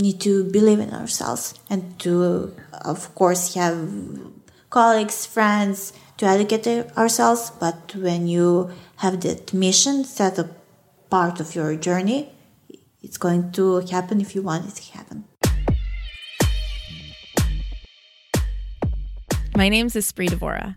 need to believe in ourselves and to, of course, have colleagues, friends to educate ourselves. But when you have that mission set a part of your journey, it's going to happen if you want it to happen. My name is Espree Devora,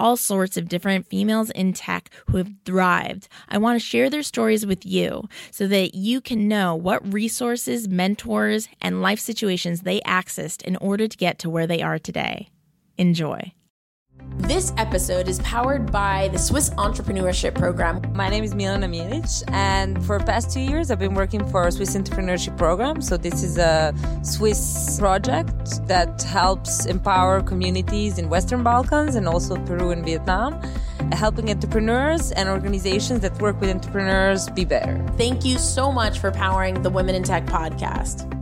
all sorts of different females in tech who have thrived. I want to share their stories with you so that you can know what resources, mentors, and life situations they accessed in order to get to where they are today. Enjoy. This episode is powered by the Swiss Entrepreneurship Program. My name is Milana Milic, and for the past two years, I've been working for a Swiss Entrepreneurship Program. So, this is a Swiss project that helps empower communities in Western Balkans and also Peru and Vietnam, helping entrepreneurs and organizations that work with entrepreneurs be better. Thank you so much for powering the Women in Tech podcast.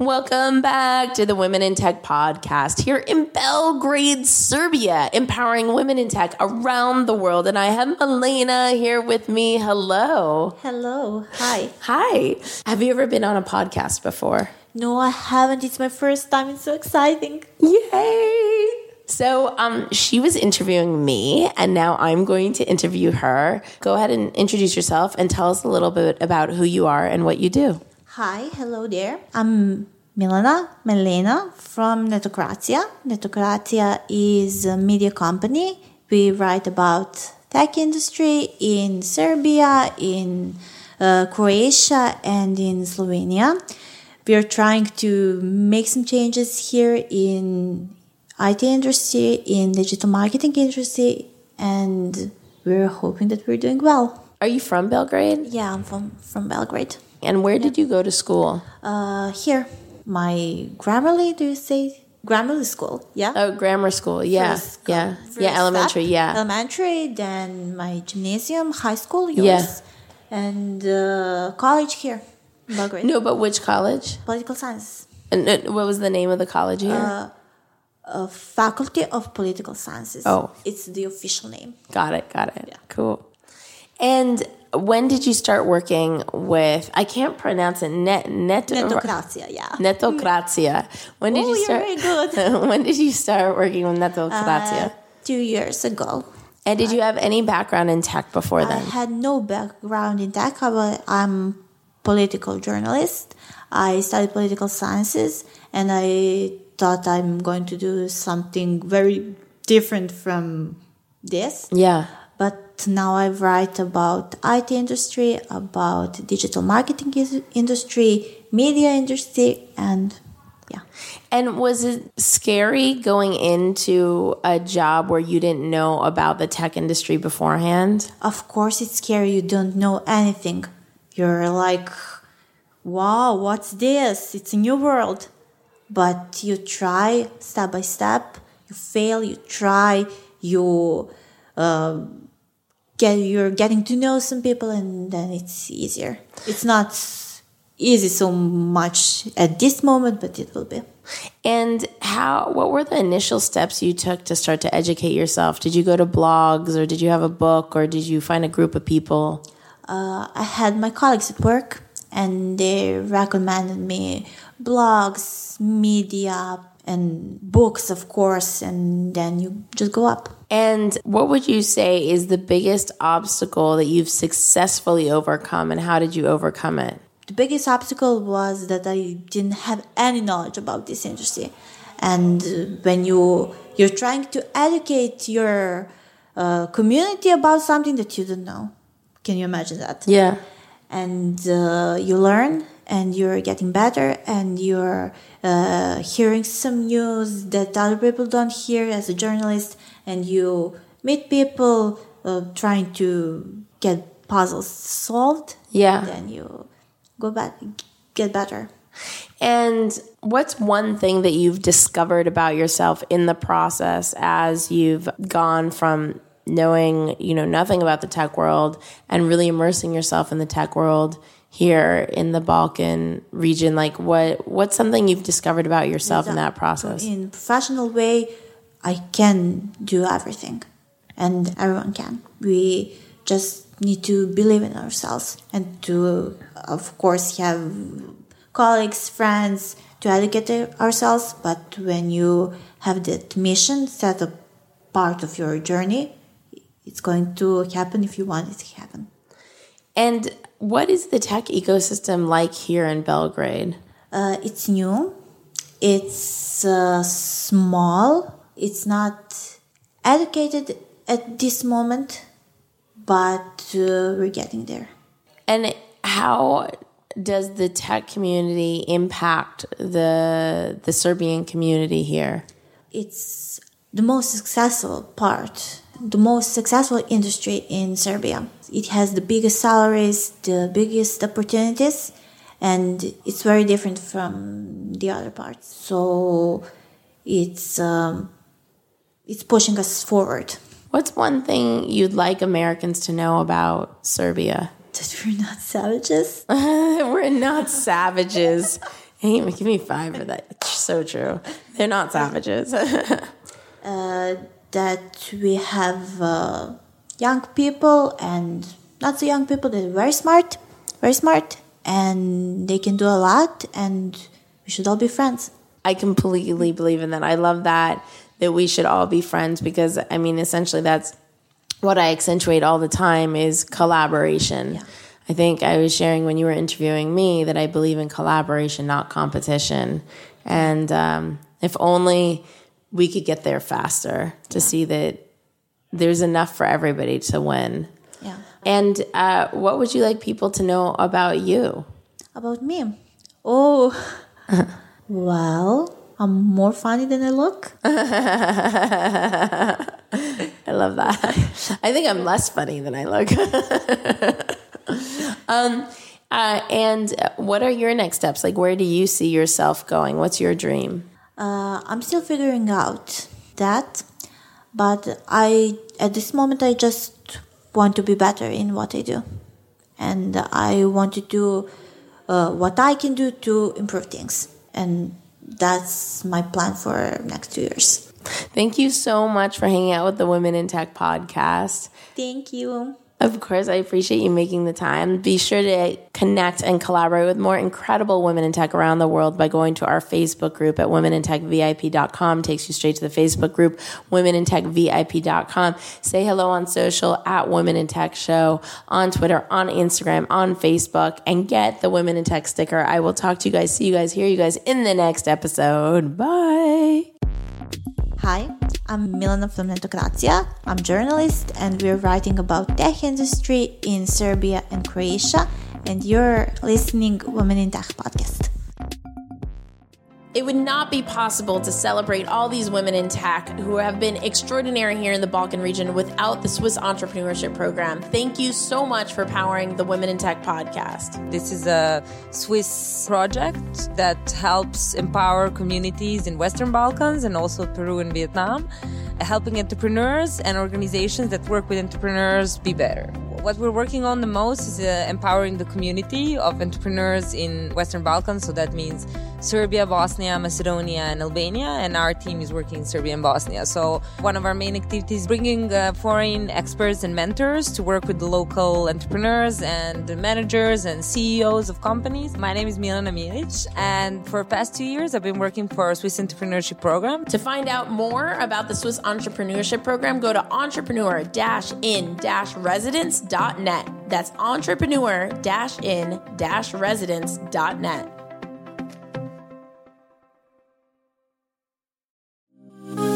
Welcome back to the Women in Tech podcast here in Belgrade, Serbia, empowering women in tech around the world. And I have Milena here with me. Hello. Hello. Hi. Hi. Have you ever been on a podcast before? No, I haven't. It's my first time. It's so exciting. Yay. So, um, she was interviewing me, and now I'm going to interview her. Go ahead and introduce yourself and tell us a little bit about who you are and what you do. Hi, hello there. I'm Milana Melena from Netokracija. Netokracija is a media company. We write about tech industry in Serbia, in uh, Croatia, and in Slovenia. We are trying to make some changes here in IT industry, in digital marketing industry, and we're hoping that we're doing well. Are you from Belgrade? Yeah, I'm from from Belgrade. And where did you go to school? Uh, here, my Grammarly. Do you say Grammarly school? Yeah. Oh, grammar school. Yeah, First, yeah, first yeah. Elementary. Yeah. Elementary, then my gymnasium, high school, yours, Yeah. and uh, college here, Belgrade. No, but which college? Political science. And uh, what was the name of the college here? Uh, uh, Faculty of Political Sciences. Oh. It's the official name. got it. Got it. Yeah. Cool. And when did you start working with? I can't pronounce it. Net net Netokracija, yeah. Netokracija. When did Oh, you you're start? very good. when did you start working with Netokracija? Uh, two years ago. and did you have any background in tech before then I had no background in tech, but I'm political journalist. I studied political sciences, and I thought I'm going to do something very different from this. yeah. But now I write about IT industry, about digital marketing industry, media industry, and yeah. And was it scary going into a job where you didn't know about the tech industry beforehand? Of course, it's scary. You don't know anything. You're like, wow, what's this? It's a new world. But you try step by step. You fail. You try. You uh, get. You're getting to know some people, and then it's easier. It's not easy so much at this moment, but it will be. And how what were the initial steps you took to start to educate yourself? Did you go to blogs or did you have a book or did you find a group of people? uh, I had my colleagues at work and they recommended me blogs, media, and books, of course, and then you just go up. And what would you say is the biggest obstacle that you've successfully overcome and how did you overcome it? The biggest obstacle was that I didn't have any knowledge about this industry. And when you you're trying to educate your uh, community about something that you don't know. Can you imagine that? Yeah. And uh, you learn and you're getting better and you're uh, hearing some news that other people don't hear as a journalist and you meet people uh, trying to get puzzles solved Yeah. then you go back get better And what's one thing that you've discovered about yourself in the process as you've gone from knowing, you know, nothing about the tech world and really immersing yourself in the tech world here in the Balkan region? Like what what's something you've discovered about yourself in that process? in professional way i can do everything and everyone can we just need to believe in ourselves and to of course have colleagues friends to educate ourselves but when you have that mission set a part of your journey it's going to happen if you want it to happen And what is the tech ecosystem like here in Belgrade? Uh, it's new. It's uh, small. It's not educated at this moment, but uh, we're getting there. And how does the tech community impact the the Serbian community here? It's the most successful part, the most successful industry in Serbia. It has the biggest salaries, the biggest opportunities, and it's very different from the other parts. So it's um, it's pushing us forward. What's one thing you'd like Americans to know about Serbia? That we're not savages. We're not savages. Hey, give me five for that. It's so true. They're not savages. that we have uh, young people and not so young people that are very smart, very smart, and they can do a lot, and we should all be friends. I completely believe in that. I love that that we should all be friends because I mean essentially that's what I accentuate all the time is collaboration. I think I was sharing when you were interviewing me that I believe in collaboration, not competition. And um, if only we could get there faster to see that there's enough for everybody to win. Yeah. And uh, what would you like people to know about you? About me? Oh, well, I'm more funny than I look. I love that. I think I'm less funny than I look. um, uh, and what are your next steps? Like, where do you see yourself going? What's your dream? Uh, I'm still figuring out that, but I at this moment I just want to be better in what I do, and I want to do uh, what I can do to improve things, and that's my plan for next two years. Thank you so much for hanging out with the Women in Tech podcast. Thank you. Of course, I appreciate you making the time. Be sure to connect and collaborate with more incredible women in tech around the world by going to our Facebook group at womenintechvip.com. Takes you straight to the Facebook group, womenintechvip.com. Say hello on social at Women in Tech Show, on Twitter, on Instagram, on Facebook, and get the Women in Tech sticker. I will talk to you guys, see you guys, hear you guys in the next episode. Bye. Hi, I'm Milana from Netokracija. I'm journalist and we're writing about tech industry in Serbia and Croatia and you're listening Women in Tech podcast. It would not be possible to celebrate all these women in tech who have been extraordinary here in the Balkan region without the Swiss Entrepreneurship Program. Thank you so much for powering the Women in Tech podcast. This is a Swiss project that helps empower communities in Western Balkans and also Peru and Vietnam, helping entrepreneurs and organizations that work with entrepreneurs be better. What we're working on the most is uh, empowering the community of entrepreneurs in Western Balkans. So that means Serbia, Bosnia, Macedonia, and Albania. And our team is working in Serbia and Bosnia. So one of our main activities is bringing uh, foreign experts and mentors to work with the local entrepreneurs and managers and CEOs of companies. My name is Milana Milic, and for the past two years, I've been working for a Swiss entrepreneurship program. To find out more about the Swiss Entrepreneurship Program, go to entrepreneur-in-residence.net. That's entrepreneur-in-residence.net.